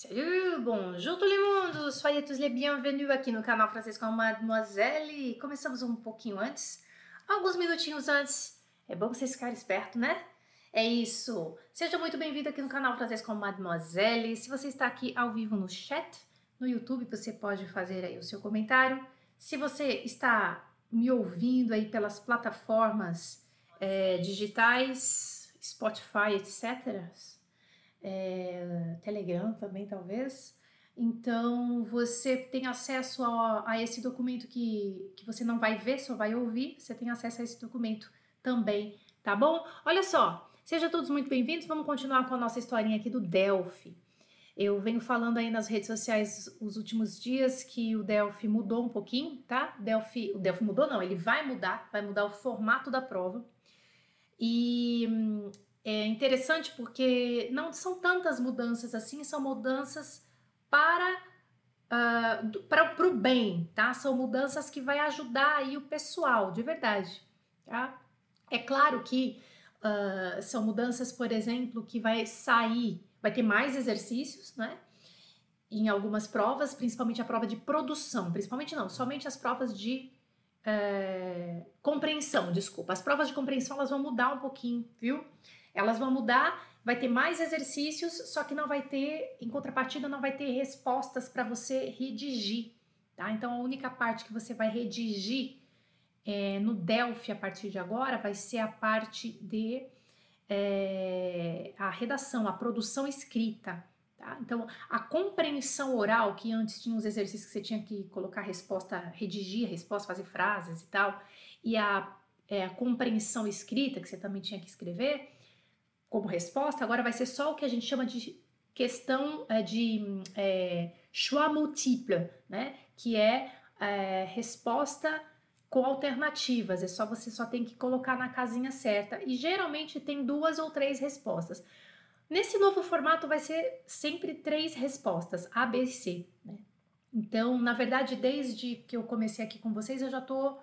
Salut, bonjour tout le monde, soyez tous les bienvenus aqui no canal Francês com a Mademoiselle. Começamos um pouquinho antes, alguns minutinhos antes. É bom vocês ficarem espertos, né? É isso. Seja muito bem-vindo aqui no canal Francês com a Mademoiselle. Se você está aqui ao vivo no chat, no YouTube, você pode fazer aí o seu comentário. Se você está me ouvindo aí pelas plataformas é, digitais, Spotify, etc., é, Telegram também, talvez. Então, você tem acesso a, a, esse documento que, que você não vai ver, só vai ouvir. Você tem acesso a esse documento também, tá bom? Olha só, sejam todos muito bem-vindos. Vamos continuar com a nossa historinha aqui do Delphi. Eu venho falando aí nas redes sociais os últimos dias que o Delphi mudou um pouquinho, tá? Delphi, o Delphi mudou não, ele vai mudar, vai mudar o formato da prova. E hum, é interessante porque não são tantas mudanças assim, são mudanças para uh, para o bem, tá? São mudanças que vai ajudar aí o pessoal, de verdade, tá? É claro que uh, são mudanças, por exemplo, que vai sair, vai ter mais exercícios, né? Em algumas provas, principalmente a prova de produção, principalmente não, somente as provas de é, compreensão, desculpa. As provas de compreensão elas vão mudar um pouquinho, viu? Elas vão mudar, vai ter mais exercícios, só que não vai ter, em contrapartida, não vai ter respostas para você redigir, tá? Então a única parte que você vai redigir é, no Delphi a partir de agora vai ser a parte de é, a redação, a produção escrita. Tá? Então, a compreensão oral, que antes tinha uns exercícios que você tinha que colocar resposta, redigir resposta, fazer frases e tal, e a, é, a compreensão escrita, que você também tinha que escrever, como resposta, agora vai ser só o que a gente chama de questão é, de é, choix múltiple, né? Que é, é, resposta com alternativas. É só você só tem que colocar na casinha certa e geralmente tem duas ou três respostas. Nesse novo formato vai ser sempre três respostas, A, B e C. Né? Então, na verdade, desde que eu comecei aqui com vocês, eu já tô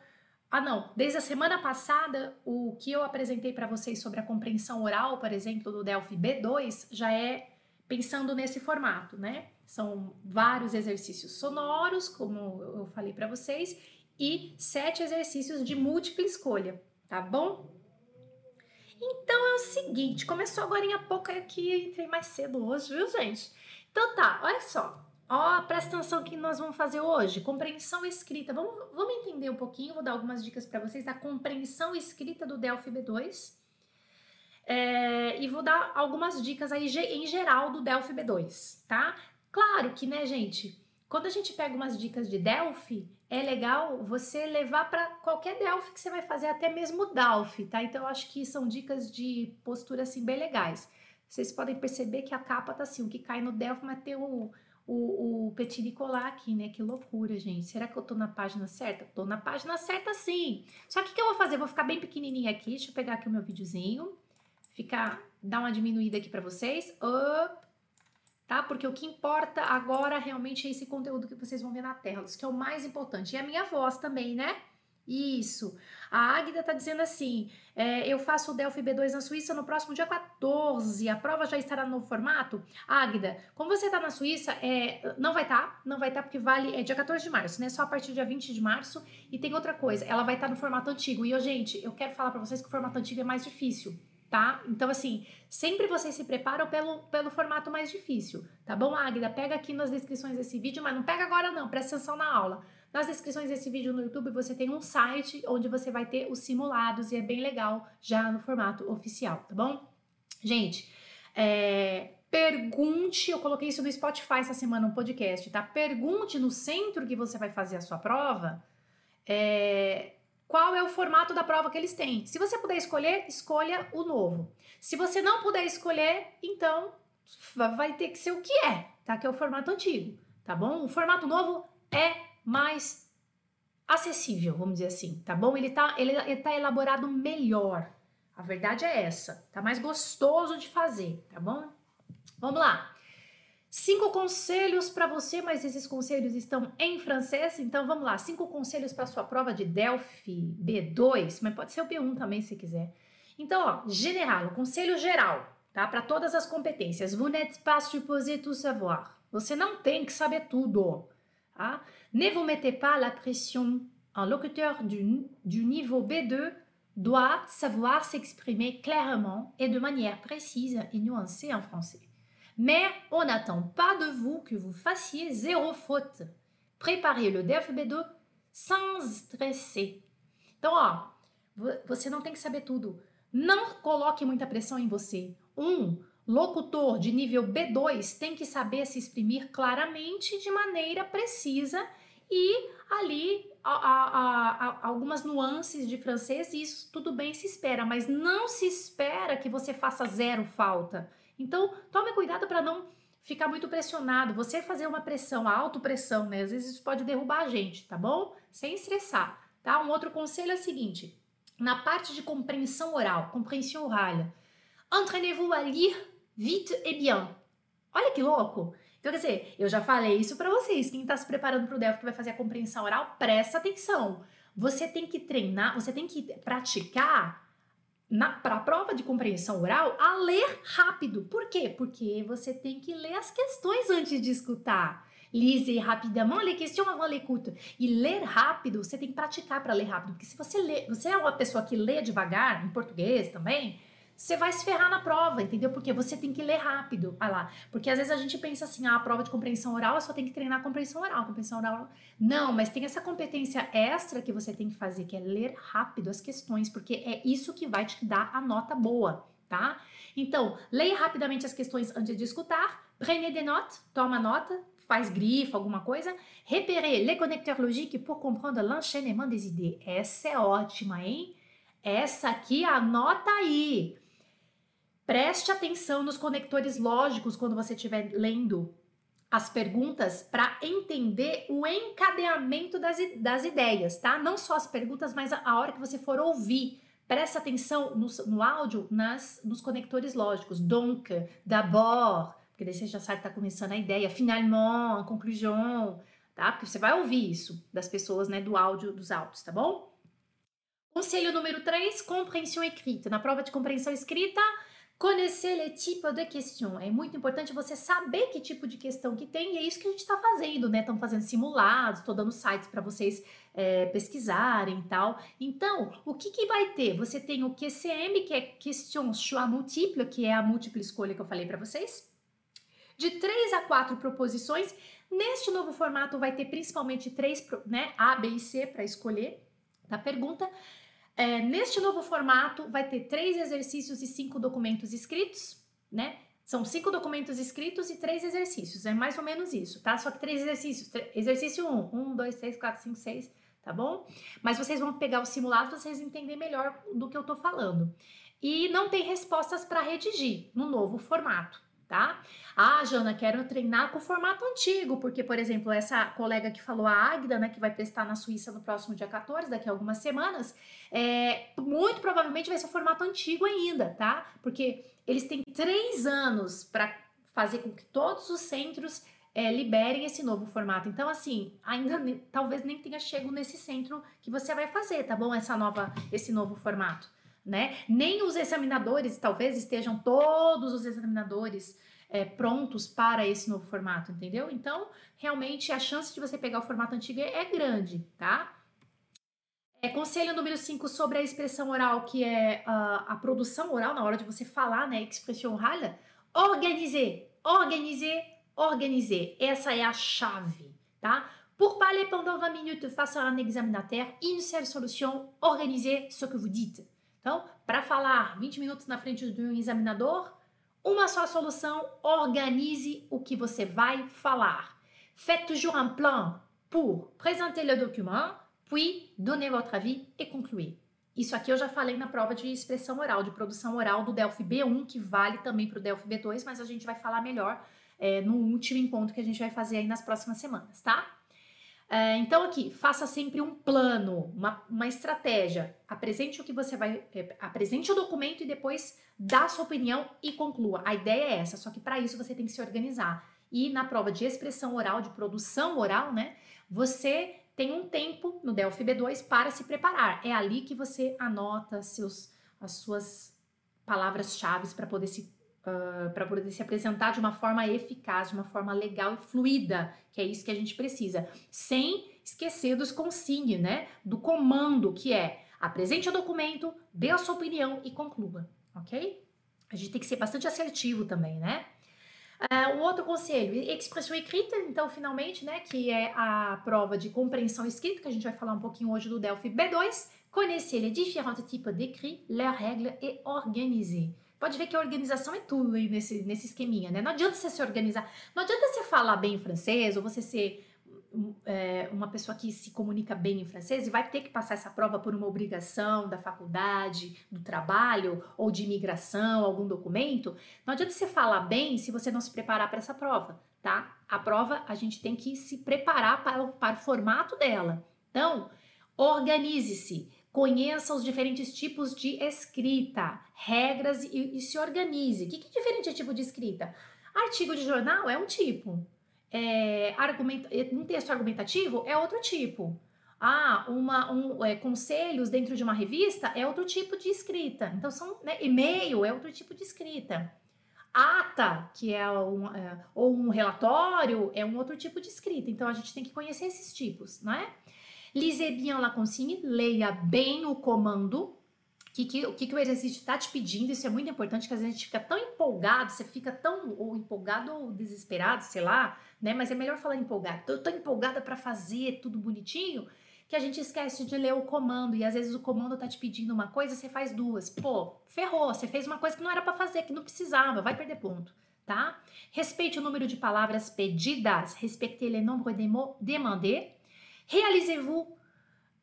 ah, não. Desde a semana passada, o que eu apresentei para vocês sobre a compreensão oral, por exemplo, do Delphi B2, já é pensando nesse formato, né? São vários exercícios sonoros, como eu falei para vocês, e sete exercícios de múltipla escolha, tá bom? Então é o seguinte, começou agora em pouco aqui, entrei mais cedo hoje, viu, gente? Então tá, olha só. Ó, presta atenção que nós vamos fazer hoje. Compreensão escrita. Vamos, vamos entender um pouquinho, vou dar algumas dicas para vocês da compreensão escrita do Delphi B2. É, e vou dar algumas dicas aí em geral do Delphi B2, tá? Claro que, né, gente, quando a gente pega umas dicas de Delphi, é legal você levar para qualquer Delphi que você vai fazer, até mesmo Delphi, tá? Então, eu acho que são dicas de postura, assim, bem legais. Vocês podem perceber que a capa tá assim, o que cai no Delphi, mas tem o o, o Petit Nicolas aqui, né? Que loucura, gente. Será que eu tô na página certa? Tô na página certa sim. Só que o que eu vou fazer? vou ficar bem pequenininha aqui. Deixa eu pegar aqui o meu videozinho. Ficar, dar uma diminuída aqui para vocês. Up, tá? Porque o que importa agora realmente é esse conteúdo que vocês vão ver na tela. Isso que é o mais importante. E a minha voz também, né? Isso. A Águida está dizendo assim: é, eu faço o Delphi B2 na Suíça no próximo dia 14. A prova já estará no formato? Águida, como você está na Suíça, é, não vai estar, tá, não vai estar tá porque vale é dia 14 de março, né? Só a partir do dia 20 de março. E tem outra coisa, ela vai estar tá no formato antigo. E, eu, gente, eu quero falar para vocês que o formato antigo é mais difícil. Tá? Então, assim, sempre vocês se preparam pelo, pelo formato mais difícil, tá bom, Águida? Pega aqui nas descrições desse vídeo, mas não pega agora não, presta atenção na aula nas descrições desse vídeo no YouTube você tem um site onde você vai ter os simulados e é bem legal já no formato oficial, tá bom? Gente, é, pergunte, eu coloquei isso no Spotify essa semana, um podcast, tá? Pergunte no centro que você vai fazer a sua prova é, qual é o formato da prova que eles têm. Se você puder escolher, escolha o novo. Se você não puder escolher, então vai ter que ser o que é, tá? Que é o formato antigo, tá bom? O formato novo é mais acessível, vamos dizer assim, tá bom? Ele tá, ele, ele tá elaborado melhor. A verdade é essa. Tá mais gostoso de fazer, tá bom? Vamos lá. Cinco conselhos para você, mas esses conselhos estão em francês, então vamos lá. Cinco conselhos para sua prova de Delphi B2, mas pode ser o B1 também se quiser. Então, ó, general, conselho geral, tá? Para todas as competências. Vous n'êtes pas supposé tout savoir. Você não tem que saber tudo. Tá? Ne vous mettez pas la pression. Un locuteur du, niveau B2 doit savoir s'exprimer clairement et de manière précise et nuancée en français. Mais on n'attend pas de vous que vous fassiez zéro faute. Préparez le DEF B2 sans stresser. Então, ó, você não tem que saber tudo. Não coloque muita pressão em você. Um locutor de nível B2 tem que saber se exprimir claramente de maneira precisa e ali a, a, a, algumas nuances de francês, isso tudo bem se espera, mas não se espera que você faça zero falta. Então, tome cuidado para não ficar muito pressionado. Você fazer uma pressão, a autopressão, né? Às vezes isso pode derrubar a gente, tá bom? Sem estressar, tá? Um outro conselho é o seguinte: na parte de compreensão oral, compreensão oral, entraînez-vous à lire vite et bien. Olha que louco! Então, quer dizer, eu já falei isso para vocês. Quem está se preparando para o DEF que vai fazer a compreensão oral, presta atenção. Você tem que treinar, você tem que praticar para a prova de compreensão oral a ler rápido. Por quê? Porque você tem que ler as questões antes de escutar. Lisez rapidement les questions avant l'écoute. E ler rápido, você tem que praticar para ler rápido. Porque se você lê, você é uma pessoa que lê devagar, em português também, você vai se ferrar na prova, entendeu? Porque você tem que ler rápido. Ah lá. Porque às vezes a gente pensa assim, ah, a prova de compreensão oral, eu só tem que treinar compreensão oral, compreensão oral. Não, mas tem essa competência extra que você tem que fazer, que é ler rápido as questões, porque é isso que vai te dar a nota boa, tá? Então, leia rapidamente as questões antes de escutar, prenez des notes, toma nota, faz grifo, alguma coisa. Repérez les connecteurs logiques pour comprendre l'enchaînement des idées. Essa é ótima, hein? Essa aqui anota aí. Preste atenção nos conectores lógicos quando você estiver lendo as perguntas para entender o encadeamento das, das ideias, tá? Não só as perguntas, mas a, a hora que você for ouvir. Preste atenção no, no áudio nas, nos conectores lógicos. Donc, d'abord, porque daí você já sabe que está começando a ideia. Finalement, a conclusão, tá? Porque você vai ouvir isso das pessoas, né, do áudio, dos áudios, tá bom? Conselho número 3, compreensão escrita. Na prova de compreensão escrita, Conhecer le tipo de question. É muito importante você saber que tipo de questão que tem, e é isso que a gente está fazendo, né? Estamos fazendo simulados, estou dando sites para vocês é, pesquisarem e tal. Então, o que, que vai ter? Você tem o QCM, que é Question Choix Multiple, que é a múltipla escolha que eu falei para vocês. De três a quatro proposições. Neste novo formato vai ter principalmente três, né? A, B e C para escolher da pergunta. É, neste novo formato, vai ter três exercícios e cinco documentos escritos, né? São cinco documentos escritos e três exercícios. É mais ou menos isso, tá? Só que três exercícios. Exercício um, um, dois, três, quatro, cinco, seis, tá bom? Mas vocês vão pegar o simulado vocês entenderem melhor do que eu tô falando. E não tem respostas para redigir no novo formato tá? Ah, Jana, quero treinar com o formato antigo, porque, por exemplo, essa colega que falou, a Águida, né, que vai prestar na Suíça no próximo dia 14, daqui a algumas semanas, é, muito provavelmente vai ser o formato antigo ainda, tá? Porque eles têm três anos para fazer com que todos os centros é, liberem esse novo formato. Então, assim, ainda talvez nem tenha chego nesse centro que você vai fazer, tá bom? Essa nova, esse novo formato né? Nem os examinadores, talvez estejam todos os examinadores é, prontos para esse novo formato, entendeu? Então, realmente, a chance de você pegar o formato antigo é, é grande, tá? É, conselho número 5 sobre a expressão oral, que é uh, a produção oral, na hora de você falar, né? Expressão orale. Organiser, organiser, organiser. Essa é a chave, tá? Pour parler pendant 20 minutes face à un examinateur, une seule solution, organiser ce que vous dites. Então, para falar 20 minutos na frente de um examinador, uma só solução: organize o que você vai falar. Faites toujours un plan pour présenter le document, puis donner votre avis et concluir. Isso aqui eu já falei na prova de expressão oral, de produção oral do Delphi B1, que vale também para o Delphi B2, mas a gente vai falar melhor é, no último encontro que a gente vai fazer aí nas próximas semanas, tá? É, então, aqui, faça sempre um plano, uma, uma estratégia. Apresente o que você vai. É, apresente o documento e depois dá a sua opinião e conclua. A ideia é essa, só que para isso você tem que se organizar. E na prova de expressão oral, de produção oral, né? Você tem um tempo no Delphi B2 para se preparar. É ali que você anota seus, as suas palavras-chave para poder se para poder se apresentar de uma forma eficaz, de uma forma legal e fluida, que é isso que a gente precisa, sem esquecer dos consigne, né? Do comando que é apresente o documento, dê a sua opinião e conclua, ok? A gente tem que ser bastante assertivo também, né? Uh, o outro conselho, expressão escrita, então, finalmente, né, que é a prova de compreensão escrita, que a gente vai falar um pouquinho hoje do Delphi B2. Connaissez les différents types d'écrits, leurs règles et organisez. Pode ver que a organização é tudo aí nesse, nesse esqueminha, né? Não adianta você se organizar, não adianta você falar bem francês ou você ser é, uma pessoa que se comunica bem em francês e vai ter que passar essa prova por uma obrigação da faculdade, do trabalho ou de imigração, algum documento. Não adianta você falar bem se você não se preparar para essa prova, tá? A prova a gente tem que se preparar para, para o formato dela. Então, organize-se, conheça os diferentes tipos de escrita, regras e, e se organize. O que, que é diferente tipo de escrita? Artigo de jornal é um tipo, é, argumenta, um texto argumentativo é outro tipo. Ah, uma, um, é, conselhos dentro de uma revista é outro tipo de escrita. Então, são né, e-mail é outro tipo de escrita. Ata, que é um, é, ou um relatório, é um outro tipo de escrita. Então, a gente tem que conhecer esses tipos, não é? Lisez bien la consigne, leia bem o comando, que, que, o que, que o exercício está te pedindo, isso é muito importante, que às vezes a gente fica tão empolgado, você fica tão ou empolgado ou desesperado, sei lá, né? Mas é melhor falar empolgado. Eu tô empolgada para fazer tudo bonitinho, que a gente esquece de ler o comando e às vezes o comando tá te pedindo uma coisa, você faz duas. Pô, ferrou, você fez uma coisa que não era para fazer, que não precisava, vai perder ponto, tá? Respeite o número de palavras pedidas, respectez le nombre de mots demandés. Réalisez-vous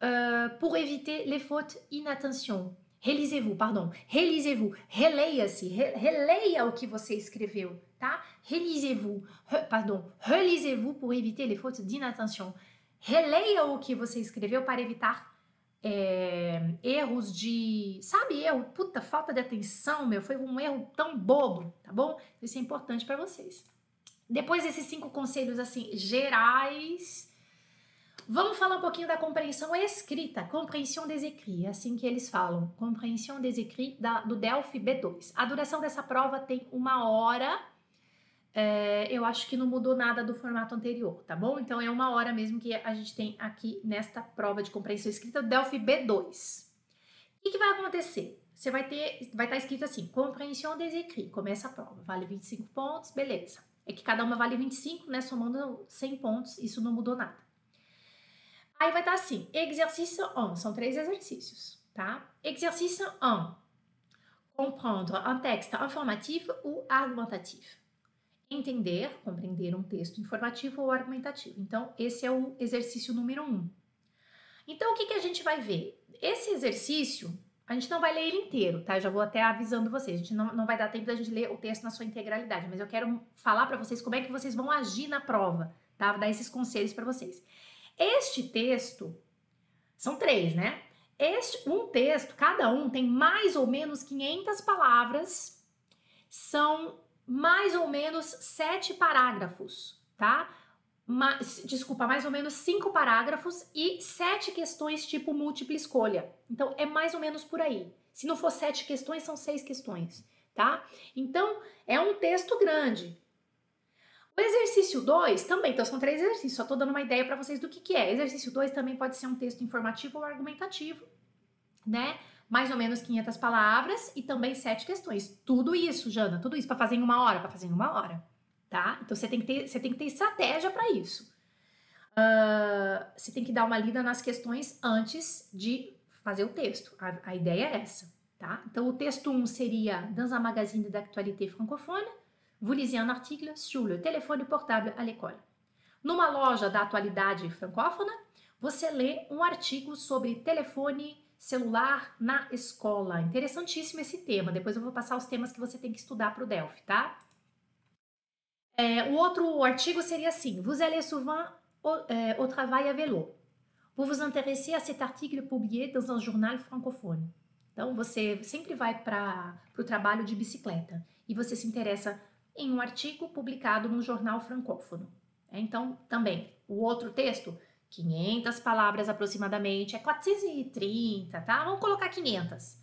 uh, pour éviter les fautes inattention. Relisez-vous, pardon. Relisez-vous. Releia-se. Re, releia o que você escreveu, tá? Relisez-vous. Re, pardon. Relisez-vous pour éviter les fautes d'inattention. Releia o que você escreveu para evitar é, erros de. Sabe, erro? Puta, falta de atenção, meu. Foi um erro tão bobo, tá bom? Isso é importante para vocês. Depois desses cinco conselhos, assim, gerais Vamos falar um pouquinho da compreensão escrita, compreensão des écrits, é assim que eles falam, compreensão des écrits da, do Delphi B2. A duração dessa prova tem uma hora, é, eu acho que não mudou nada do formato anterior, tá bom? Então é uma hora mesmo que a gente tem aqui nesta prova de compreensão escrita do Delphi B2. O que, que vai acontecer? Você vai ter, vai estar tá escrito assim, compreensão des écrits, começa a prova, vale 25 pontos, beleza. É que cada uma vale 25, né, somando 100 pontos, isso não mudou nada. Aí vai estar assim: exercício 1, são três exercícios, tá? Exercício 1, comprendre um texto informativo ou argumentativo. Entender, compreender um texto informativo ou argumentativo. Então, esse é o exercício número 1. Então, o que, que a gente vai ver? Esse exercício, a gente não vai ler ele inteiro, tá? Já vou até avisando vocês. A gente não, não vai dar tempo da gente ler o texto na sua integralidade, mas eu quero falar para vocês como é que vocês vão agir na prova, tá? Vou dar esses conselhos para vocês. Este texto, são três, né? Este, um texto, cada um tem mais ou menos 500 palavras, são mais ou menos sete parágrafos, tá? desculpa, mais ou menos cinco parágrafos e sete questões tipo múltipla escolha. Então, é mais ou menos por aí. Se não for sete questões, são seis questões, tá? Então, é um texto grande. O exercício 2 também, então são três exercícios, só estou dando uma ideia para vocês do que, que é. Exercício 2 também pode ser um texto informativo ou argumentativo, né? Mais ou menos 500 palavras e também sete questões. Tudo isso, Jana, tudo isso para fazer em uma hora, para fazer em uma hora, tá? Então você tem que ter, você tem que ter estratégia para isso. Uh, você tem que dar uma lida nas questões antes de fazer o texto. A, a ideia é essa, tá? Então o texto 1 um seria Dans magazine d'actualité francophone vous lisez un article sur le téléphone portable à l'école. Numa loja da atualidade francófona, você lê um artigo sobre telefone celular na escola. Interessantíssimo esse tema. Depois eu vou passar os temas que você tem que estudar para o Delphi, tá? É, o outro artigo seria assim: Vous allez souvent au, euh, au travail à vélo. Vous vous intéressez à cet article publié dans un journal francophone. Então, você sempre vai para o trabalho de bicicleta e você se interessa em um artigo publicado num jornal francófono. É, então, também, o outro texto, 500 palavras aproximadamente, é 430, tá? Vamos colocar 500.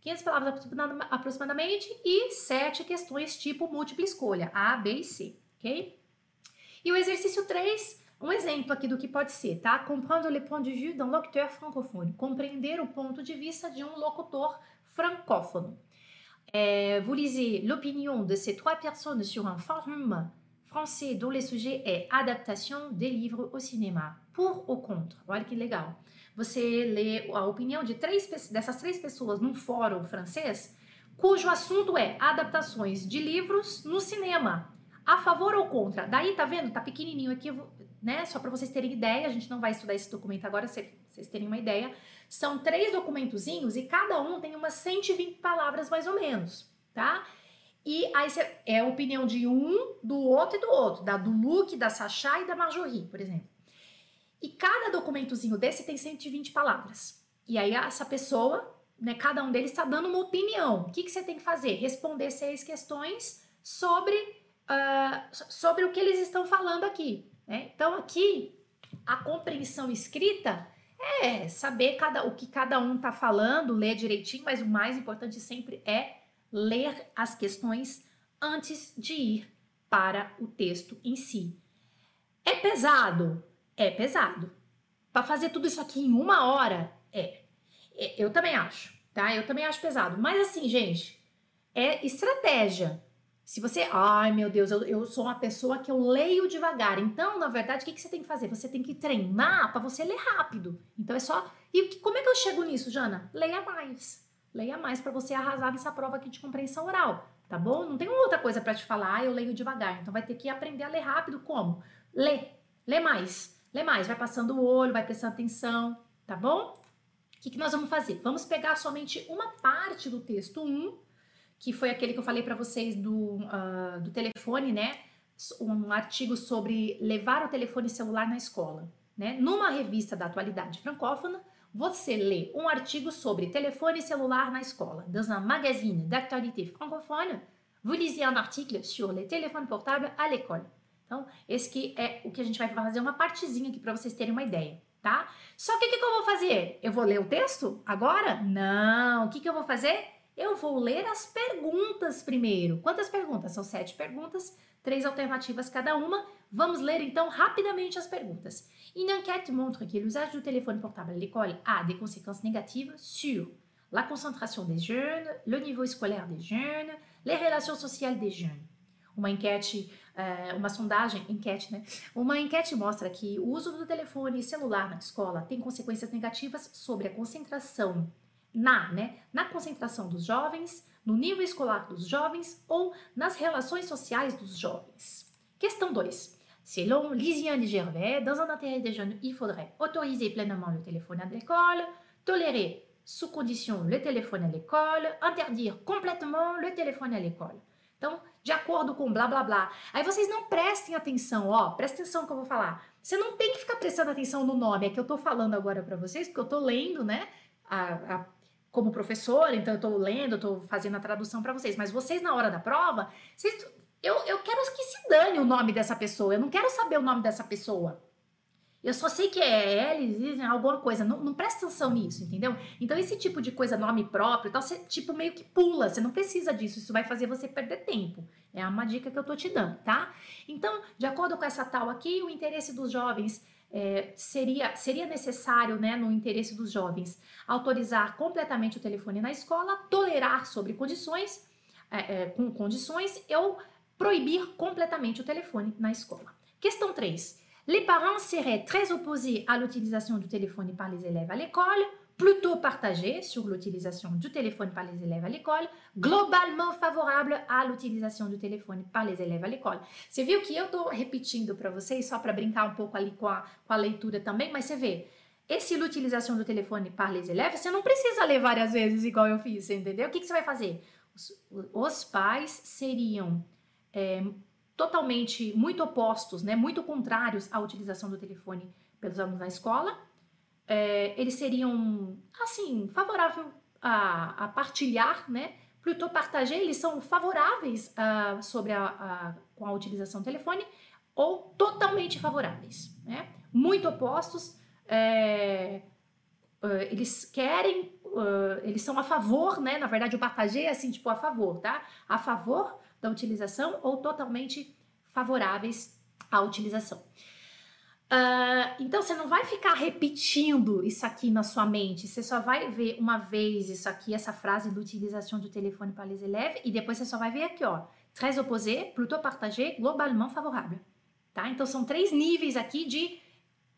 500 palavras aproximadamente e sete questões tipo múltipla escolha, A, B e C, ok? E o exercício 3, um exemplo aqui do que pode ser, tá? Comprendre le point de vue d'un locuteur francophone. Compreender o ponto de vista de um locutor francófono. É, vous lisez l'opinion de ces trois personnes sur un forum français dont le sujet est adaptation des livres au cinéma. Pour ou contre? Olha que legal. Você lê a opinião de três dessas três pessoas num fórum francês, cujo assunto é adaptações de livros no cinema. A favor ou contra? Daí, tá vendo? Tá pequenininho aqui, né? Só para vocês terem ideia. A gente não vai estudar esse documento agora, vocês terem uma ideia. São três documentozinhos e cada um tem umas 120 palavras mais ou menos, tá? E aí é a opinião de um, do outro e do outro, da do Luke, da Sachá e da Marjorie, por exemplo. E cada documentozinho desse tem 120 palavras. E aí essa pessoa, né, cada um deles está dando uma opinião. O que, que você tem que fazer? Responder seis questões sobre, uh, sobre o que eles estão falando aqui. Né? Então aqui a compreensão escrita é saber cada, o que cada um está falando, ler direitinho, mas o mais importante sempre é ler as questões antes de ir para o texto em si. É pesado? É pesado. Para fazer tudo isso aqui em uma hora, é. é. Eu também acho, tá? Eu também acho pesado. Mas assim, gente, é estratégia. Se você, ai meu Deus, eu, eu sou uma pessoa que eu leio devagar. Então, na verdade, o que, que você tem que fazer? Você tem que treinar para você ler rápido. Então é só. E como é que eu chego nisso, Jana? Leia mais. Leia mais para você arrasar nessa prova aqui de compreensão oral, tá bom? Não tem outra coisa para te falar, ah, eu leio devagar. Então vai ter que aprender a ler rápido como? Lê, lê mais. Lê mais, vai passando o olho, vai prestando atenção, tá bom? O que, que nós vamos fazer? Vamos pegar somente uma parte do texto 1, que foi aquele que eu falei para vocês do, uh, do telefone, né? Um artigo sobre levar o telefone celular na escola. Né? Numa revista da atualidade francófona, você lê um artigo sobre telefone celular na escola. Dans un magazine d'actualité francophone, vous lisez un article sur les téléphones portables à l'école. Então, esse que é o que a gente vai fazer uma partezinha aqui para vocês terem uma ideia, tá? Só que o que, que, eu vou fazer? Eu vou ler o texto agora? Não. O que, que eu vou fazer? Eu vou ler as perguntas primeiro. Quantas perguntas? São sete perguntas, três alternativas cada uma. Vamos ler então rapidamente as perguntas. Une enquête montre que l'usage du téléphone portable à l'école a des conséquences négatives sur la concentration des jeunes, le niveau scolaire des jeunes, les relations sociales des jeunes. Uma enquete é, uma sondagem, enquete, né? Uma enquete mostra que o uso do telefone celular na escola tem consequências negativas sobre a concentração na, né, na concentração dos jovens, no nível escolar dos jovens ou nas relações sociais dos jovens. Questão 2. Selon Lisiane Gervais, dans un intérêt des jeunes, il faudrait autoriser pleinement le téléphone à l'école, tolérer sous condition le téléphone à l'école, interdire complètement le téléphone à l'école. Então, de acordo com blá blá blá. Aí vocês não prestem atenção, ó, presta atenção que eu vou falar. Você não tem que ficar prestando atenção no nome, é que eu tô falando agora para vocês, porque eu tô lendo, né, a, a, como professora, então eu tô lendo, tô fazendo a tradução para vocês. Mas vocês, na hora da prova, vocês, eu, eu quero que se dane o nome dessa pessoa, eu não quero saber o nome dessa pessoa. Eu só sei que é L, alguma coisa. Não, não presta atenção nisso, entendeu? Então, esse tipo de coisa, nome próprio tal, você, tipo, meio que pula. Você não precisa disso. Isso vai fazer você perder tempo. É uma dica que eu tô te dando, tá? Então, de acordo com essa tal aqui, o interesse dos jovens é, seria, seria necessário, né, no interesse dos jovens, autorizar completamente o telefone na escola, tolerar sobre condições, é, é, com condições, ou proibir completamente o telefone na escola. Questão 3. Les parents seraient très opposés à l'utilisation du téléphone par les élèves à l'école, plutôt partagés sur l'utilisation du téléphone par les élèves à l'école, globalement favorables à l'utilisation du telefone par les élèves à l'école. Você viu que eu estou repetindo para vocês, só para brincar um pouco ali com a, com a leitura também, mas você vê, esse utilização do telefone par les élèves, você não precisa ler várias vezes igual eu fiz, entendeu? O que, que você vai fazer? Os, os pais seriam é, totalmente muito opostos, né, muito contrários à utilização do telefone pelos alunos na escola. É, eles seriam, assim, favoráveis a, a, partilhar, né? Plutôt partager, eles são favoráveis uh, sobre a, a, com a utilização do telefone ou totalmente favoráveis, né? Muito opostos. É, é eles querem uh, eles são a favor, né? Na verdade, o partagé é assim, tipo, a favor, tá? A favor da utilização ou totalmente favoráveis à utilização. Uh, então você não vai ficar repetindo isso aqui na sua mente, você só vai ver uma vez isso aqui, essa frase de utilização do telefone para les élèves, e depois você só vai ver aqui, ó, très opposé, plutôt partagé, globalement favorável. Tá? Então são três níveis aqui de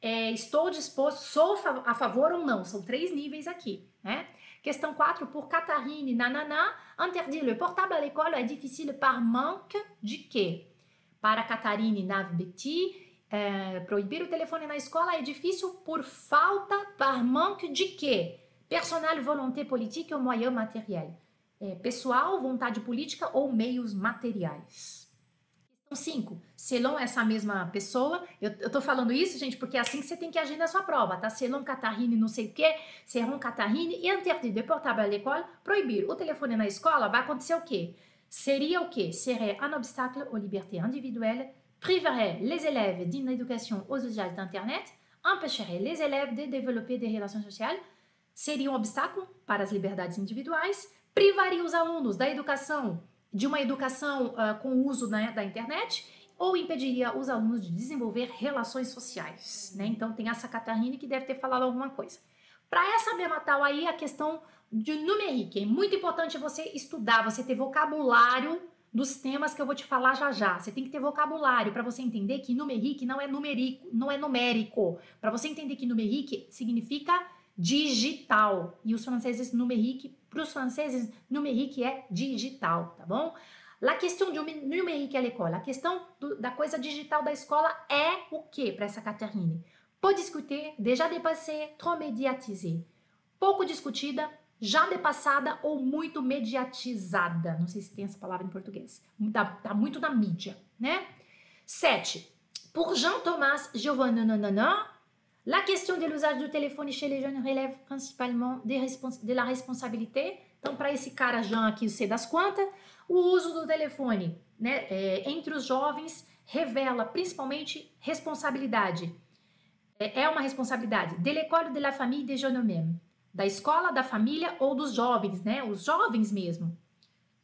é, estou disposto, sou a favor ou não. São três níveis aqui, né? Questão 4, pour Catarine, nanana, interdire le portable à l'école est difficile par manque de quê? Para Catarine Navbeti, é, proibir o telefone na escola é difícil por falta, par manque de quê? Personnel, volonté politique ou moyen matériel. É, pessoal, vontade política ou meios materiais. 5. Selon essa mesma pessoa, eu, eu tô falando isso, gente, porque é assim que você tem que agir na sua prova, tá? Selon Catarine, não sei o quê, Serron Catarine e interdit de portable à l'école, proibir o telefone na escola, vai acontecer o quê? Seria o quê? Serait un obstacle aux libertés individuelles, priverait les élèves d'une éducation aux usages d'Internet, empêcherait les élèves de développer des relations sociales, seria um obstáculo para as liberdades individuais, privaria os alunos da educação de uma educação uh, com o uso né, da internet ou impediria os alunos de desenvolver relações sociais. Né? Então tem essa Catarina que deve ter falado alguma coisa. Para essa mesma tal aí, a questão de numerique. É muito importante você estudar, você ter vocabulário dos temas que eu vou te falar já já. Você tem que ter vocabulário para você entender que numerique não é numerico, não é numérico. Para você entender que numerique significa digital. E os franceses numérique, para os franceses, numérique é digital, tá bom? La question du numérique à l'école, a questão do, da coisa digital da escola é o que para essa Catherine? Peu discuter, déjà dépassé, trop médiatisé. Pouco discutida, já depassada ou muito mediatizada. Não sei se tem essa palavra em português. Tá, tá muito na mídia, né? 7. Pour Jean Thomas Giovanni Nanana, La question de l'usage do telefone chez les jeunes relève principalement de la responsabilité. Então, para esse cara Jean aqui, sei das quantas, o uso do telefone né, é, entre os jovens revela principalmente responsabilidade. É, é uma responsabilidade. De l'école de la famille des jeunes mêmes. Da escola, da família ou dos jovens, né? Os jovens mesmo.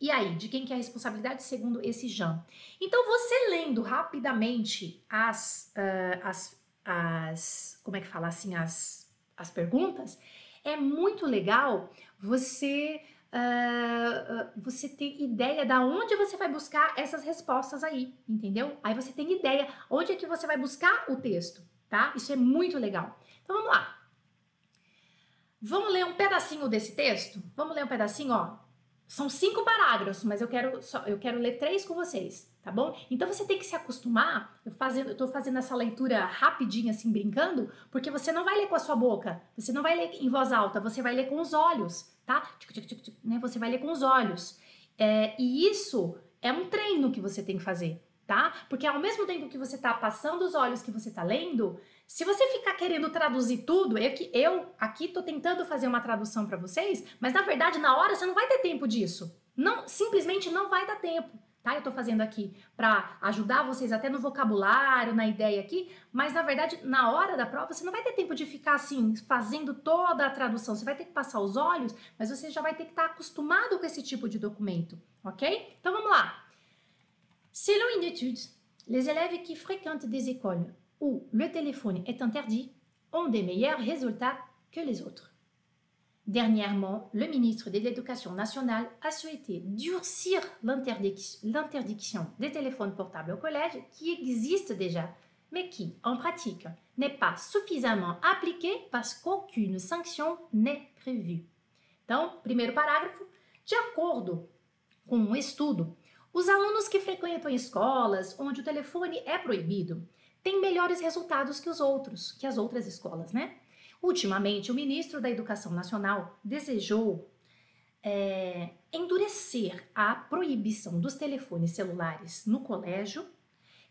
E aí, de quem que é a responsabilidade segundo esse Jean? Então, você lendo rapidamente as, uh, as as como é que fala assim as, as perguntas, é muito legal você uh, você ter ideia da onde você vai buscar essas respostas aí, entendeu? Aí você tem ideia onde é que você vai buscar o texto, tá? Isso é muito legal. Então vamos lá. Vamos ler um pedacinho desse texto? Vamos ler um pedacinho, ó. São cinco parágrafos, mas eu quero só, eu quero ler três com vocês tá bom? Então você tem que se acostumar, eu, fazendo, eu tô fazendo essa leitura rapidinho assim, brincando, porque você não vai ler com a sua boca, você não vai ler em voz alta, você vai ler com os olhos, tá? Né? Você vai ler com os olhos. É, e isso é um treino que você tem que fazer, tá? Porque ao mesmo tempo que você tá passando os olhos que você tá lendo, se você ficar querendo traduzir tudo, que eu aqui tô tentando fazer uma tradução para vocês, mas na verdade na hora você não vai ter tempo disso. Não, simplesmente não vai dar tempo tá? Eu tô fazendo aqui para ajudar vocês até no vocabulário, na ideia aqui, mas na verdade, na hora da prova, você não vai ter tempo de ficar assim, fazendo toda a tradução. Você vai ter que passar os olhos, mas você já vai ter que estar tá acostumado com esse tipo de documento, ok? Então vamos lá. Selon une étude, les élèves qui fréquentent des écoles où le téléphone est interdit ont des meilleurs résultats que les autres. Dernièrement, le ministre de l'Éducation nationale a souhaité durcir l'interdiction des téléphones portables au collège qui existe déjà, mais qui, en pratique, n'est pas suffisamment appliquée parce qu'aucune sanction n'est prévue. Então, primeiro parágrafo, de acordo com um estudo, os alunos que frequentam escolas onde o telefone é proibido têm melhores resultados que os outros, que as outras escolas, né? Ultimamente, o ministro da Educação Nacional desejou é, endurecer a proibição dos telefones celulares no colégio,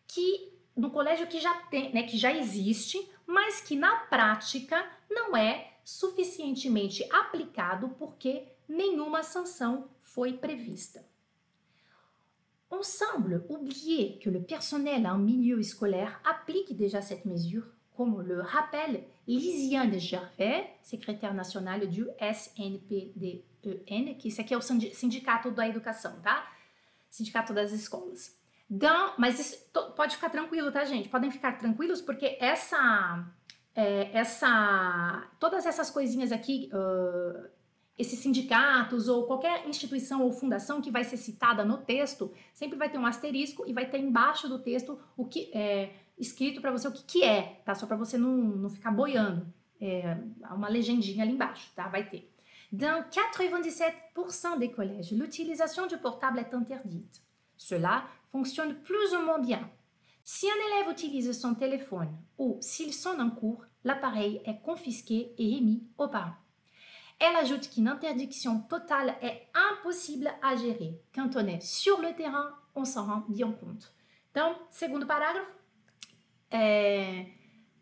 que no colégio que já tem, né, que já existe, mas que na prática não é suficientemente aplicado porque nenhuma sanção foi prevista. On semble oublier que le personnel en milieu scolaire applique déjà cette mesure, comme le rappelle Lisiane Gervais, secretária nacional do SNPDEN, que isso aqui é o sindicato da educação, tá? Sindicato das escolas. Então, mas isso, pode ficar tranquilo, tá, gente? Podem ficar tranquilos, porque essa, é, essa, todas essas coisinhas aqui, uh, esses sindicatos ou qualquer instituição ou fundação que vai ser citada no texto, sempre vai ter um asterisco e vai ter embaixo do texto o que é escrito para você o que, que é, tá? Só para você não, não ficar boiando. É, uma legendinha ali embaixo, tá? Vai ter. Dans 97% des collèges, l'utilisation du portable est interdite. Cela fonctionne plus ou moins bien. Si un élève utilise son téléphone ou s'il sonne en cours, l'appareil est confisqué et remis aux parents. Elle ajoute qu'une interdiction totale est impossible à gérer. Quand on est sur le terrain, on s'en rend bien compte. Então, segundo parágrafo, é,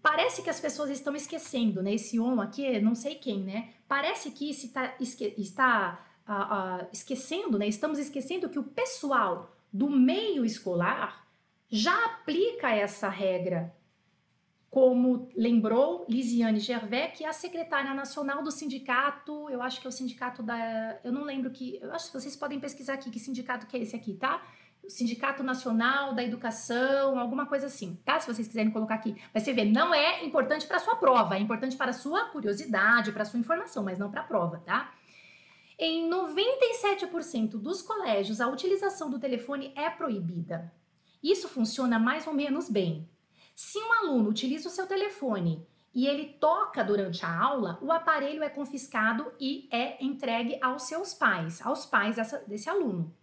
parece que as pessoas estão esquecendo, né? Esse on aqui, não sei quem, né? Parece que se tá, esque, está uh, uh, esquecendo, né? Estamos esquecendo que o pessoal do meio escolar já aplica essa regra como lembrou Lisiane Gervais, que é a secretária nacional do sindicato, eu acho que é o sindicato da, eu não lembro que, eu acho que vocês podem pesquisar aqui que sindicato que é esse aqui, tá? O Sindicato Nacional da Educação, alguma coisa assim, tá? Se vocês quiserem colocar aqui. Mas você vê, não é importante para sua prova, é importante para sua curiosidade, para sua informação, mas não para a prova, tá? Em 97% dos colégios, a utilização do telefone é proibida. Isso funciona mais ou menos bem. Se um aluno utiliza o seu telefone e ele toca durante a aula, o aparelho é confiscado e é entregue aos seus pais, aos pais dessa, desse aluno.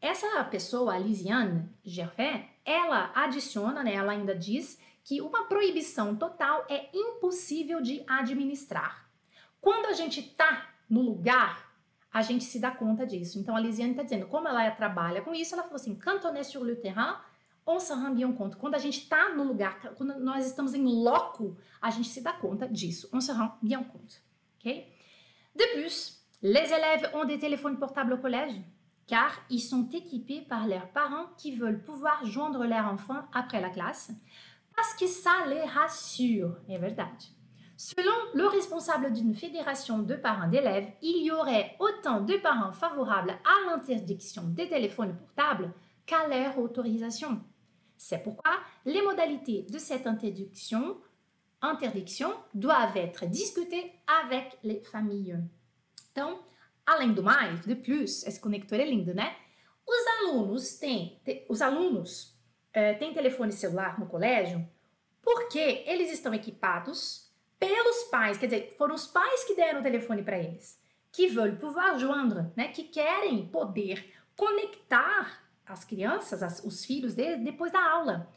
Essa pessoa, a Lisiane Gervais, ela adiciona, né, ela ainda diz que uma proibição total é impossível de administrar. Quando a gente está no lugar, a gente se dá conta disso. Então a Lisiane está dizendo, como ela trabalha com isso, ela falou assim: quand sur le terrain, on se rend bien compte. Quando a gente está no lugar, quando nós estamos em loco, a gente se conta disso. On se rend bien compte. De plus, les élèves ont des téléphones portables au collège car ils sont équipés par leurs parents qui veulent pouvoir joindre leur enfant après la classe parce que ça les rassure. É verdade. Selon le responsable d'une fédération de parents d'élèves, il y aurait autant de parents favorables à l'interdiction des téléphones portables qu'à leur autorisation. C'est pourquoi les modalités de cette interdiction, interdiction doivent être discutées avec les familles. Então, além do mais, de plus, esse conector é lindo, né? Os alunos têm, os alunos é, têm telefone celular no colégio porque eles estão equipados pelos pais, quer dizer, foram os pais que deram o telefone para eles, que veulent pouvoir joindre, né? Que querem poder conectar as crianças, as, os filhos dele, depois da aula.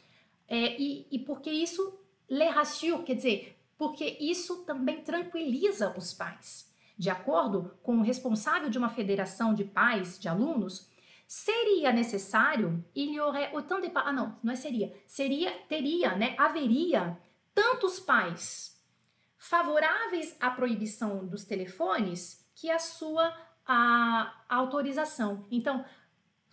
É, e, e porque isso le rassure, quer dizer, porque isso também tranquiliza os pais. De acordo com o responsável de uma federação de pais de alunos, seria necessário, il y aurait autant de ah não, não é seria, seria, teria, né, haveria tantos pais favoráveis à proibição dos telefones que a sua a, a autorização. Então,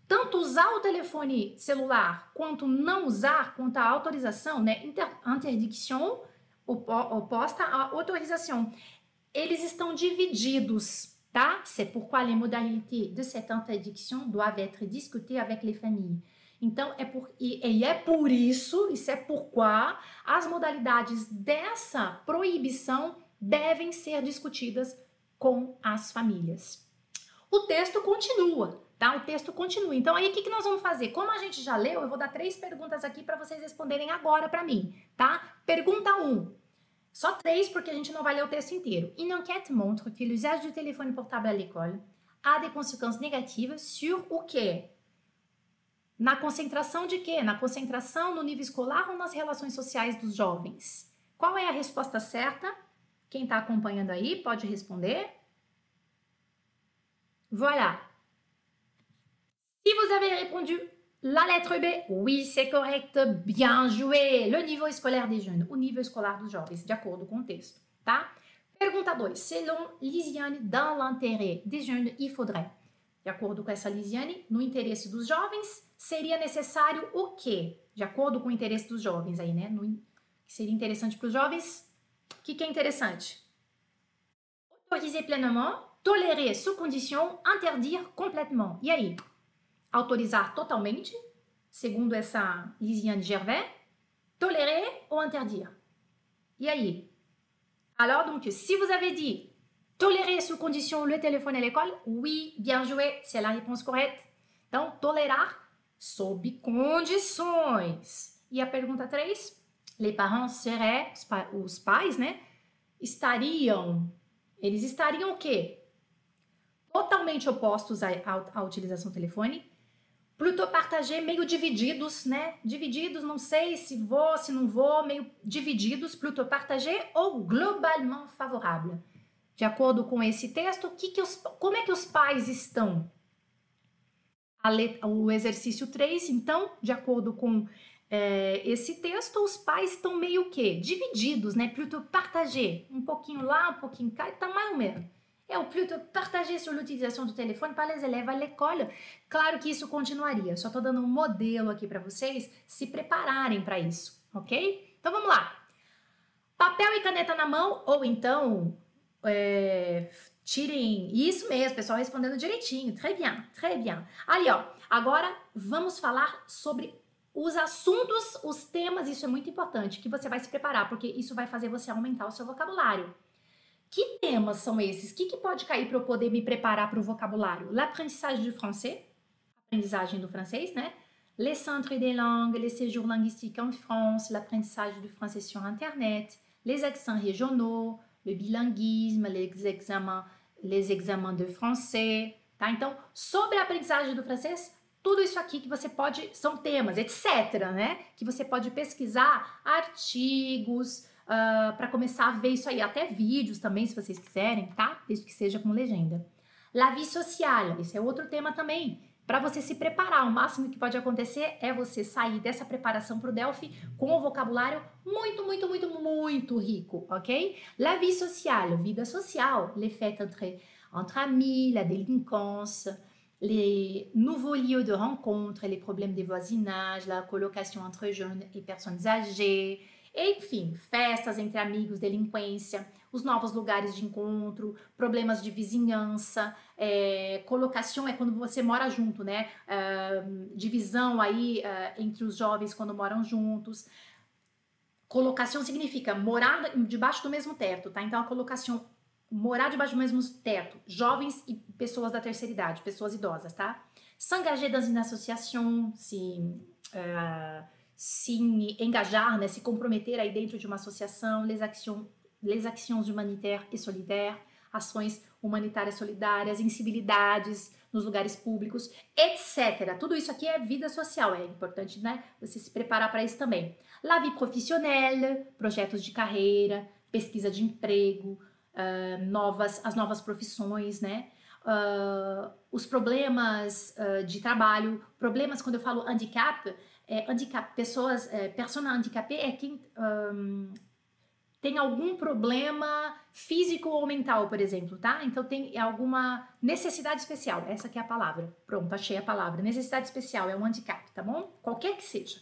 tanto usar o telefone celular quanto não usar, quanto a autorização, né, inter, interdiction oposta à autorização, eles estão divididos, tá? C'est pourquoi les modalités de cette interdiction doivent être discutées avec les familles. Então, é por, e, e é por isso, isso é pourquoi, as modalidades dessa proibição devem ser discutidas com as famílias. O texto continua, tá? O texto continua. Então, aí o que, que nós vamos fazer? Como a gente já leu, eu vou dar três perguntas aqui para vocês responderem agora para mim, tá? Pergunta 1. Um, só três, porque a gente não vai ler o texto inteiro. Une enquête montre que l'usage du téléphone portable à l'école a des conséquences négatives sur o quê? Na concentração de quê? Na concentração no nível escolar ou nas relações sociais dos jovens? Qual é a resposta certa? Quem está acompanhando aí pode responder. Voilà. Si vous avez répondu la lettre B, oui, c'est correct, bien joué. Le niveau scolaire des jeunes, o nível escolar dos jovens, de acordo com o texto, tá? Pergunta 2. Selon Lisiane, dans l'intérêt des jeunes, il faudrait. De acordo com essa Lisiane, no interesse dos jovens, seria necessário o quê? De acordo com o interesse dos jovens aí, né? No, seria interessante para os jovens, O que, que é interessante? Autoriser pleinement, tolérer sous condition, interdire complètement. E aí? Autorizar totalmente, segundo essa Lisiane Gervais, tolérer ou interdire? E aí? Alors, donc, si vous avez dit tolérer sous condition le téléphone à l'école, oui, bien joué, c'est la réponse correcte. Então, tolerar sob condições. E a pergunta 3, les parents seraient, os pais, né, estariam, eles estariam o quê? Totalmente opostos à, à, à utilização do telefone, plutôt partagé, meio divididos, né? Divididos, não sei se vou, se não vou, meio divididos, plutôt partagé ou globalement favorável. De acordo com esse texto, que que os, como é que os pais estão? O exercício 3, então, de acordo com é, esse texto, os pais estão meio que divididos, né? Plutôt partagé, um pouquinho lá, um pouquinho cá, tá mais ou menos. É o plutôt partagé sur l'utilisation do telefone para les élèves à l'école. Claro que isso continuaria, só tô dando um modelo aqui para vocês se prepararem para isso, ok? Então vamos lá. Papel e caneta na mão, ou então é, tirem. Isso mesmo, pessoal respondendo direitinho. Très bien, très bien. Ali, ó. Agora vamos falar sobre os assuntos, os temas, isso é muito importante, que você vai se preparar, porque isso vai fazer você aumentar o seu vocabulário. Que temas são esses? O que, que pode cair para eu poder me preparar para o vocabulário? L'apprentissage du français, aprendizagem do francês, né? Les centres des langues, les séjours linguistiques en France, l'apprentissage du français sur Internet, les accents régionaux, le bilinguisme, les examens, les examens de français, tá? Então, sobre a aprendizagem do francês, tudo isso aqui que você pode, são temas, etc., né? Que você pode pesquisar artigos, uh, ah, para começar a ver isso aí, até vídeos também, se vocês quiserem, tá? Desde que seja com legenda. La vie sociale, esse é outro tema também. Para você se preparar, o máximo que pode acontecer é você sair dessa preparação para o Delphi com o vocabulário muito, muito, muito, muito rico, ok? La vie sociale, vida social, les fêtes entre, entre amis, la délinquance, les nouveaux lieux de rencontre, les problèmes de voisinage, la colocation entre jeunes et personnes âgées, enfim, festas entre amigos, delinquência, os novos lugares de encontro, problemas de vizinhança, é, colocação é quando você mora junto, né? Uh, divisão aí uh, entre os jovens quando moram juntos. Colocação significa morar debaixo do mesmo teto, tá? Então a colocação morar debaixo do mesmo teto, jovens e pessoas da terceira idade, pessoas idosas, tá? S'engager dans une association, se, uh, se engajar, né, se comprometer aí dentro de uma associação, les actions, les actions humanitaires et solidaires, ações humanitárias solidárias, incivilidades nos lugares públicos, etc. Tudo isso aqui é vida social, é importante, né? Você se preparar para isso também. La vie professionnelle, projetos de carreira, pesquisa de emprego, uh, novas, as novas profissões, né? Uh, os problemas uh, de trabalho, problemas quando eu falo handicap, é, handicap, pessoas, é, persona handicapé é quem um, tem algum problema físico ou mental, por exemplo, tá? Então tem alguma necessidade especial, essa que é a palavra. Pronto, achei a palavra. Necessidade especial é um handicap, tá bom? Qualquer que seja.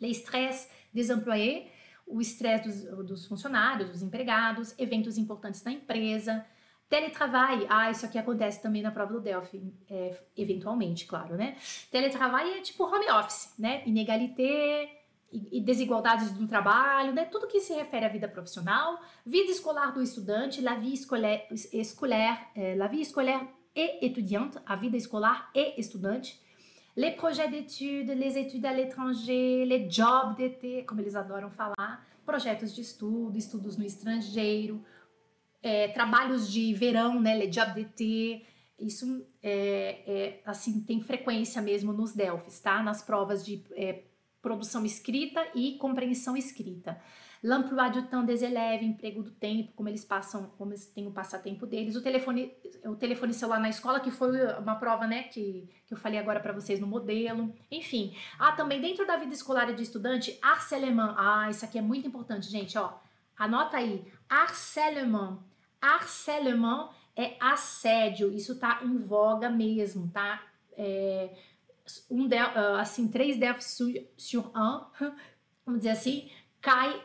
Le stress des employés, o estresse dos, dos, funcionários, dos empregados, eventos importantes na empresa, teletrabalho, ah, isso aqui acontece também na prova do Delphi, é, eventualmente, claro, né? Teletrabalho é tipo home office, né? Inegalité e, desigualdades no trabalho, né? Tudo que se refere à vida profissional, vida escolar do estudante, la vie scolaire, scolaire é, la vie scolaire et étudiante, a vida escolar e estudante, les projets d'études, les études à l'étranger, les jobs d'été, como eles adoram falar, projetos de estudo, estudos no estrangeiro, é, trabalhos de verão, né, jobs d'été, isso é, é, assim tem frequência mesmo nos Delphis, tá? Nas provas de é, produção escrita e compreensão escrita. L'emploi du temps des élèves, emprego do tempo, como eles passam, como eles têm o passatempo deles, o telefone, o telefone celular na escola, que foi uma prova, né, que, que eu falei agora para vocês no modelo, enfim. Ah, também dentro da vida escolar de estudante, harcèlement, ah, isso aqui é muito importante, gente, ó, anota aí, harcèlement, harcèlement é assédio, isso tá em voga mesmo, tá? É, um, ah, assim, três déficits sur un, vamos dizer assim, cai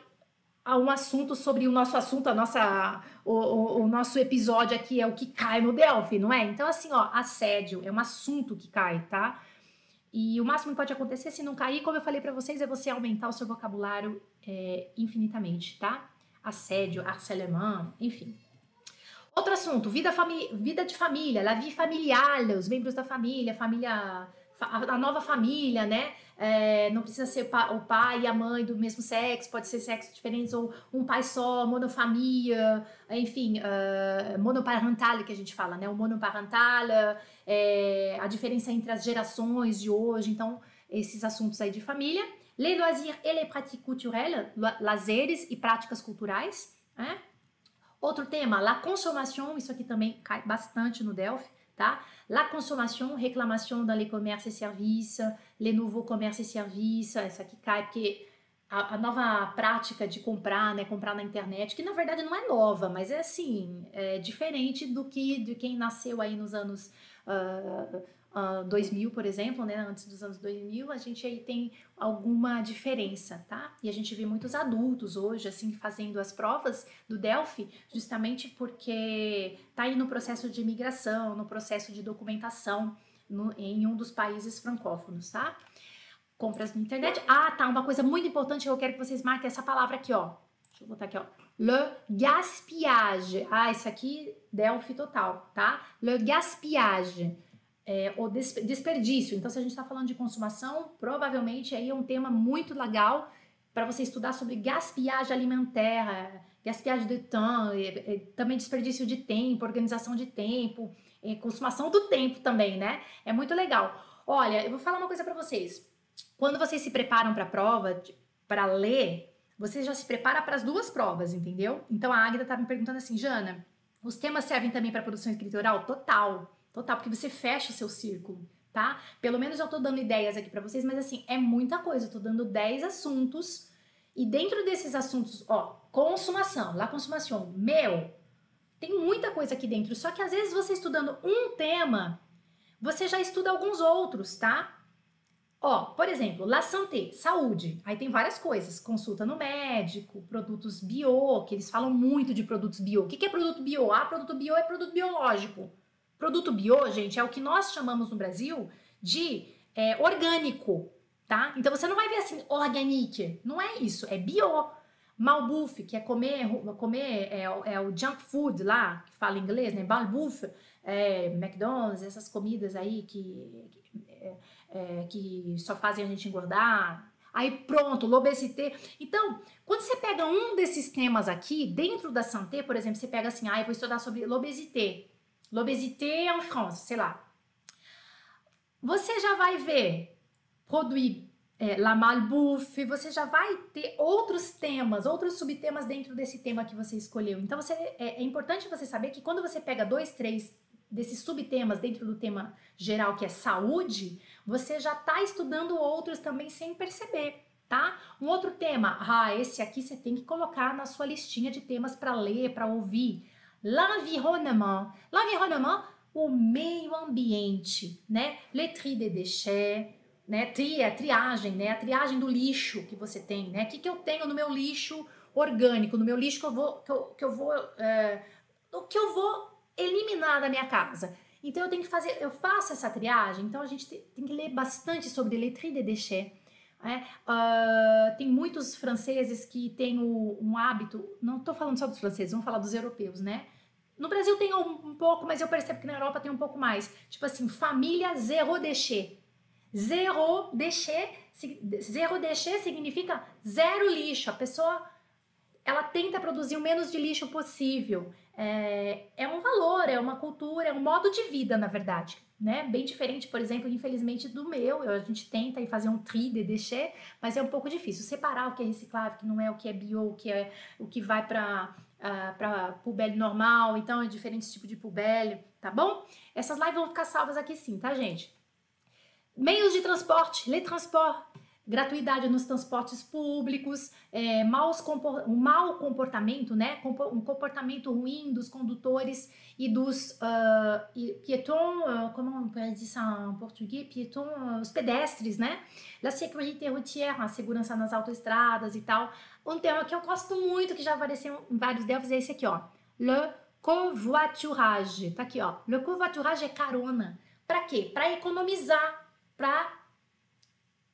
um assunto sobre o nosso assunto, a nossa, o, o, o, nosso episódio aqui é o que cai no Delphi, não é? Então, assim, ó, assédio é um assunto que cai, tá? E o máximo que pode acontecer se não cair, como eu falei para vocês, é você aumentar o seu vocabulário é, infinitamente, tá? Assédio, harcèlement, enfim. Outro assunto, vida, vida de família, la vie familiale, os membros da família, família, a nova família, né? É, não precisa ser o pai e a mãe do mesmo sexo, pode ser sexos diferentes, ou um pai só, monofamília, enfim, uh, monoparental que a gente fala, né? O monoparental, é, a diferença entre as gerações de hoje, então, esses assuntos aí de família. Les loisirs et les pratiques culturelles, lazeres e práticas culturais, né? Outro tema, la consommation, isso aqui também cai bastante no Delphi, tá? La consommation, réclamation dans les commerces et services, les nouveaux commerces et services, essa aqui cai porque a, a, nova prática de comprar, né, comprar na internet, que na verdade não é nova, mas é assim, é diferente do que de quem nasceu aí nos anos uh, uh, 2000, por exemplo, né, antes dos anos 2000, a gente aí tem alguma diferença, tá? E a gente vê muitos adultos hoje, assim, fazendo as provas do Delphi, justamente porque tá aí no processo de imigração, no processo de documentação no, em um dos países francófonos, tá? Compras na internet. Ah, tá, uma coisa muito importante eu quero que vocês marquem essa palavra aqui, ó. Deixa eu botar aqui, ó. Le gaspillage. Ah, isso aqui, Delphi total, tá? Le gaspillage é, o desperdício. Então, se a gente está falando de consumação, provavelmente aí é um tema muito legal para você estudar sobre gaspillage alimentaire, gaspillage de temps, é, é, também desperdício de tempo, organização de tempo, consumação do tempo também, né? É muito legal. Olha, eu vou falar uma coisa para vocês. Quando vocês se preparam para a prova, para ler, você já se prepara para as duas provas, entendeu? Então a Águida tá me perguntando assim, Jana, os temas servem também para produção escritural? Total. Total, porque você fecha o seu círculo, tá? Pelo menos eu tô dando ideias aqui para vocês, mas assim, é muita coisa. Eu tô dando 10 assuntos e dentro desses assuntos, ó, consumação, lá consumação, meu, tem muita coisa aqui dentro. Só que às vezes você estudando um tema, você já estuda alguns outros, tá? Ó, por exemplo, La Santé, saúde. Aí tem várias coisas. Consulta no médico, produtos bio, que eles falam muito de produtos bio. O que é produto bio? Ah, produto bio é produto biológico. Produto bio, gente, é o que nós chamamos no Brasil de é, orgânico, tá? Então você não vai ver assim, organique. Não é isso, é bio. Malbouffe, que é comer, comer é, é, o junk food lá, que fala inglês, né? Malbouffe, é, McDonald's, essas comidas aí que, é, é, que só fazem a gente engordar. Aí pronto, l'obésité. Então, quando você pega um desses temas aqui, dentro da santé, por exemplo, você pega assim, ah, eu vou estudar sobre l'obésité. L'obésité en France, sei lá. Você já vai ver produit é, la malbouffe, você já vai ter outros temas, outros subtemas dentro desse tema que você escolheu. Então você, é, é importante você saber que quando você pega dois, três desses subtemas dentro do tema geral que é saúde, você já está estudando outros também sem perceber, tá? Um outro tema, ah, esse aqui você tem que colocar na sua listinha de temas para ler, para ouvir l'environnement. L'environnement, o meio ambiente, né? Le tri de déchets, né? Tri, a triagem, né? A triagem do lixo que você tem, né? O que, que eu tenho no meu lixo orgânico, no meu lixo que eu vou, que eu, que eu vou, é, o que eu vou eliminar da minha casa. Então eu tenho que fazer, eu faço essa triagem. Então a gente tem, tem que ler bastante sobre le tri de déchets. É, uh, tem muitos franceses que têm o, um hábito, não estou falando só dos franceses, vamos falar dos europeus, né? No Brasil tem um, pouco, mas eu percebo que na Europa tem um pouco mais. Tipo assim, família zero déchet. Zero déchet, zero déchet significa zero lixo. A pessoa, ela tenta produzir o menos de lixo possível. É, é um valor, é uma cultura, é um modo de vida, na verdade né? Bem diferente, por exemplo, infelizmente, do meu. A gente tenta fazer um tri de déchets, mas é um pouco difícil. Separar o que é reciclável, o que não é, o que é bio, o que é o que vai para uh, ah, para pubelle normal, então é diferente tipo de pubelle, tá bom? Essas lives vão ficar salvas aqui sim, tá, gente? Meios de transporte, les transports. Gratuidade nos transportes públicos, é, maus compor, um mau comportamento, né? Um comportamento ruim dos condutores e dos uh, piétons, uh, como on dire ça em português? Piétons, uh, os pedestres, né? La sécurité routière, a segurança nas autoestradas e tal. Um tema que eu gosto muito, que já apareceu em vários Delphs, é esse aqui, ó. Le covoiturage. Tá aqui, ó. Le covoiturage é carona. Para quê? Para economizar, para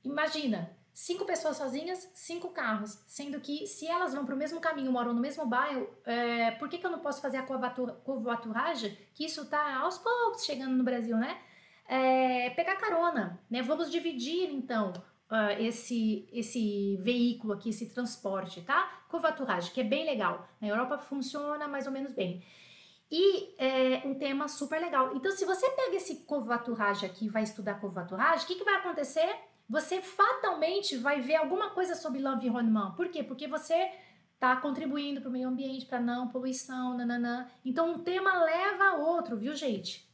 Imagina, cinco pessoas sozinhas, cinco carros, sendo que se elas vão para o mesmo caminho, moram no mesmo bairro, é, por que, que eu não posso fazer a covoituragem? Que isso está aos poucos chegando no Brasil, né? É, pegar carona, né? Vamos dividir então uh, esse esse veículo aqui, esse transporte, tá? Covoituragem, que é bem legal. Na Europa funciona mais ou menos bem. E é um tema super legal. Então, se você pega esse covoituragem aqui e vai estudar covoituragem, o que, que vai acontecer? Você fatalmente vai ver alguma coisa sobre l'environnement. Por quê? Porque você está contribuindo para o meio ambiente, para não poluição, nananã. Então, um tema leva a outro, viu, gente?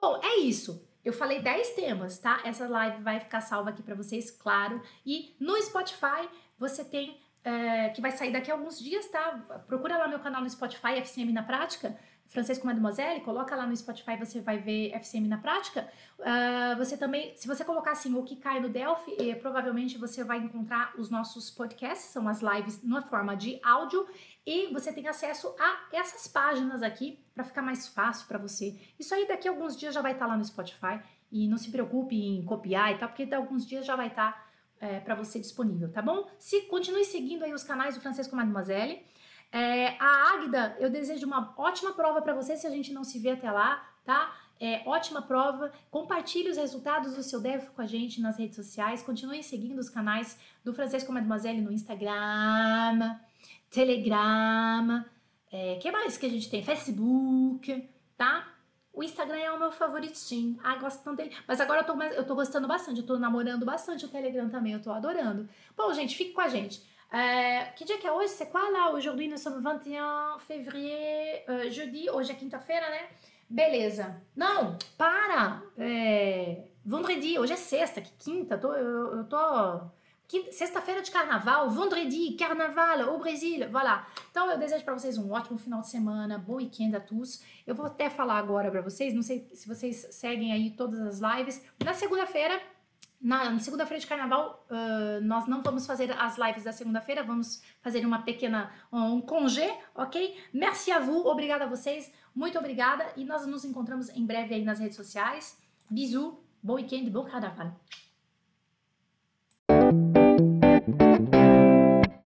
Bom, é isso. Eu falei 10 temas, tá? Essa live vai ficar salva aqui para vocês, claro. E no Spotify você tem, é, que vai sair daqui a alguns dias, tá? Procura lá meu canal no Spotify, FCM na Prática. Francesco Mademoiselle, coloca lá no Spotify, você vai ver FCM na prática. Uh, você também, se você colocar assim, o que cai no Delphi, eh, provavelmente você vai encontrar os nossos podcasts, são as lives na forma de áudio, e você tem acesso a essas páginas aqui para ficar mais fácil para você. Isso aí daqui a alguns dias já vai estar tá lá no Spotify, e não se preocupe em copiar e tal, porque daqui a alguns dias já vai estar tá, é, para você disponível, tá bom? Se continue seguindo aí os canais do Francesco Mademoiselle. É, a Águida, eu desejo uma ótima prova para você se a gente não se vê até lá, tá? É, ótima prova. Compartilhe os resultados do seu DEF com a gente nas redes sociais. Continue seguindo os canais do Francesco Mademoiselle no Instagram, Telegram. É, que mais que a gente tem? Facebook, tá? O Instagram é o meu favoritinho. Ah, gosto tanto dele. Mas agora eu tô, eu tô gostando bastante. Eu tô namorando bastante o Telegram também. Eu tô adorando. Bom, gente, fique com a gente. Euh, que dia que é hoje? C'est quoi là? Aujourd'hui nous sommes 21 février, uh, jeudi, hoje é quinta-feira, né? Beleza. Não, para! É, vendredi, hoje é sexta, que quinta, tô, eu, eu tô. Sexta-feira de carnaval, vendredi, carnaval, au Brasil, voilà. Então eu desejo para vocês um ótimo final de semana, bom weekend a todos. Eu vou até falar agora para vocês, não sei se vocês seguem aí todas as lives. Na segunda-feira na, segunda-feira de carnaval, uh, nós não vamos fazer as lives da segunda-feira, vamos fazer uma pequena, um congé, ok? Merci a vous, obrigada a vocês, muito obrigada e nós nos encontramos em breve aí nas redes sociais. Bisous, bom weekend, bom carnaval.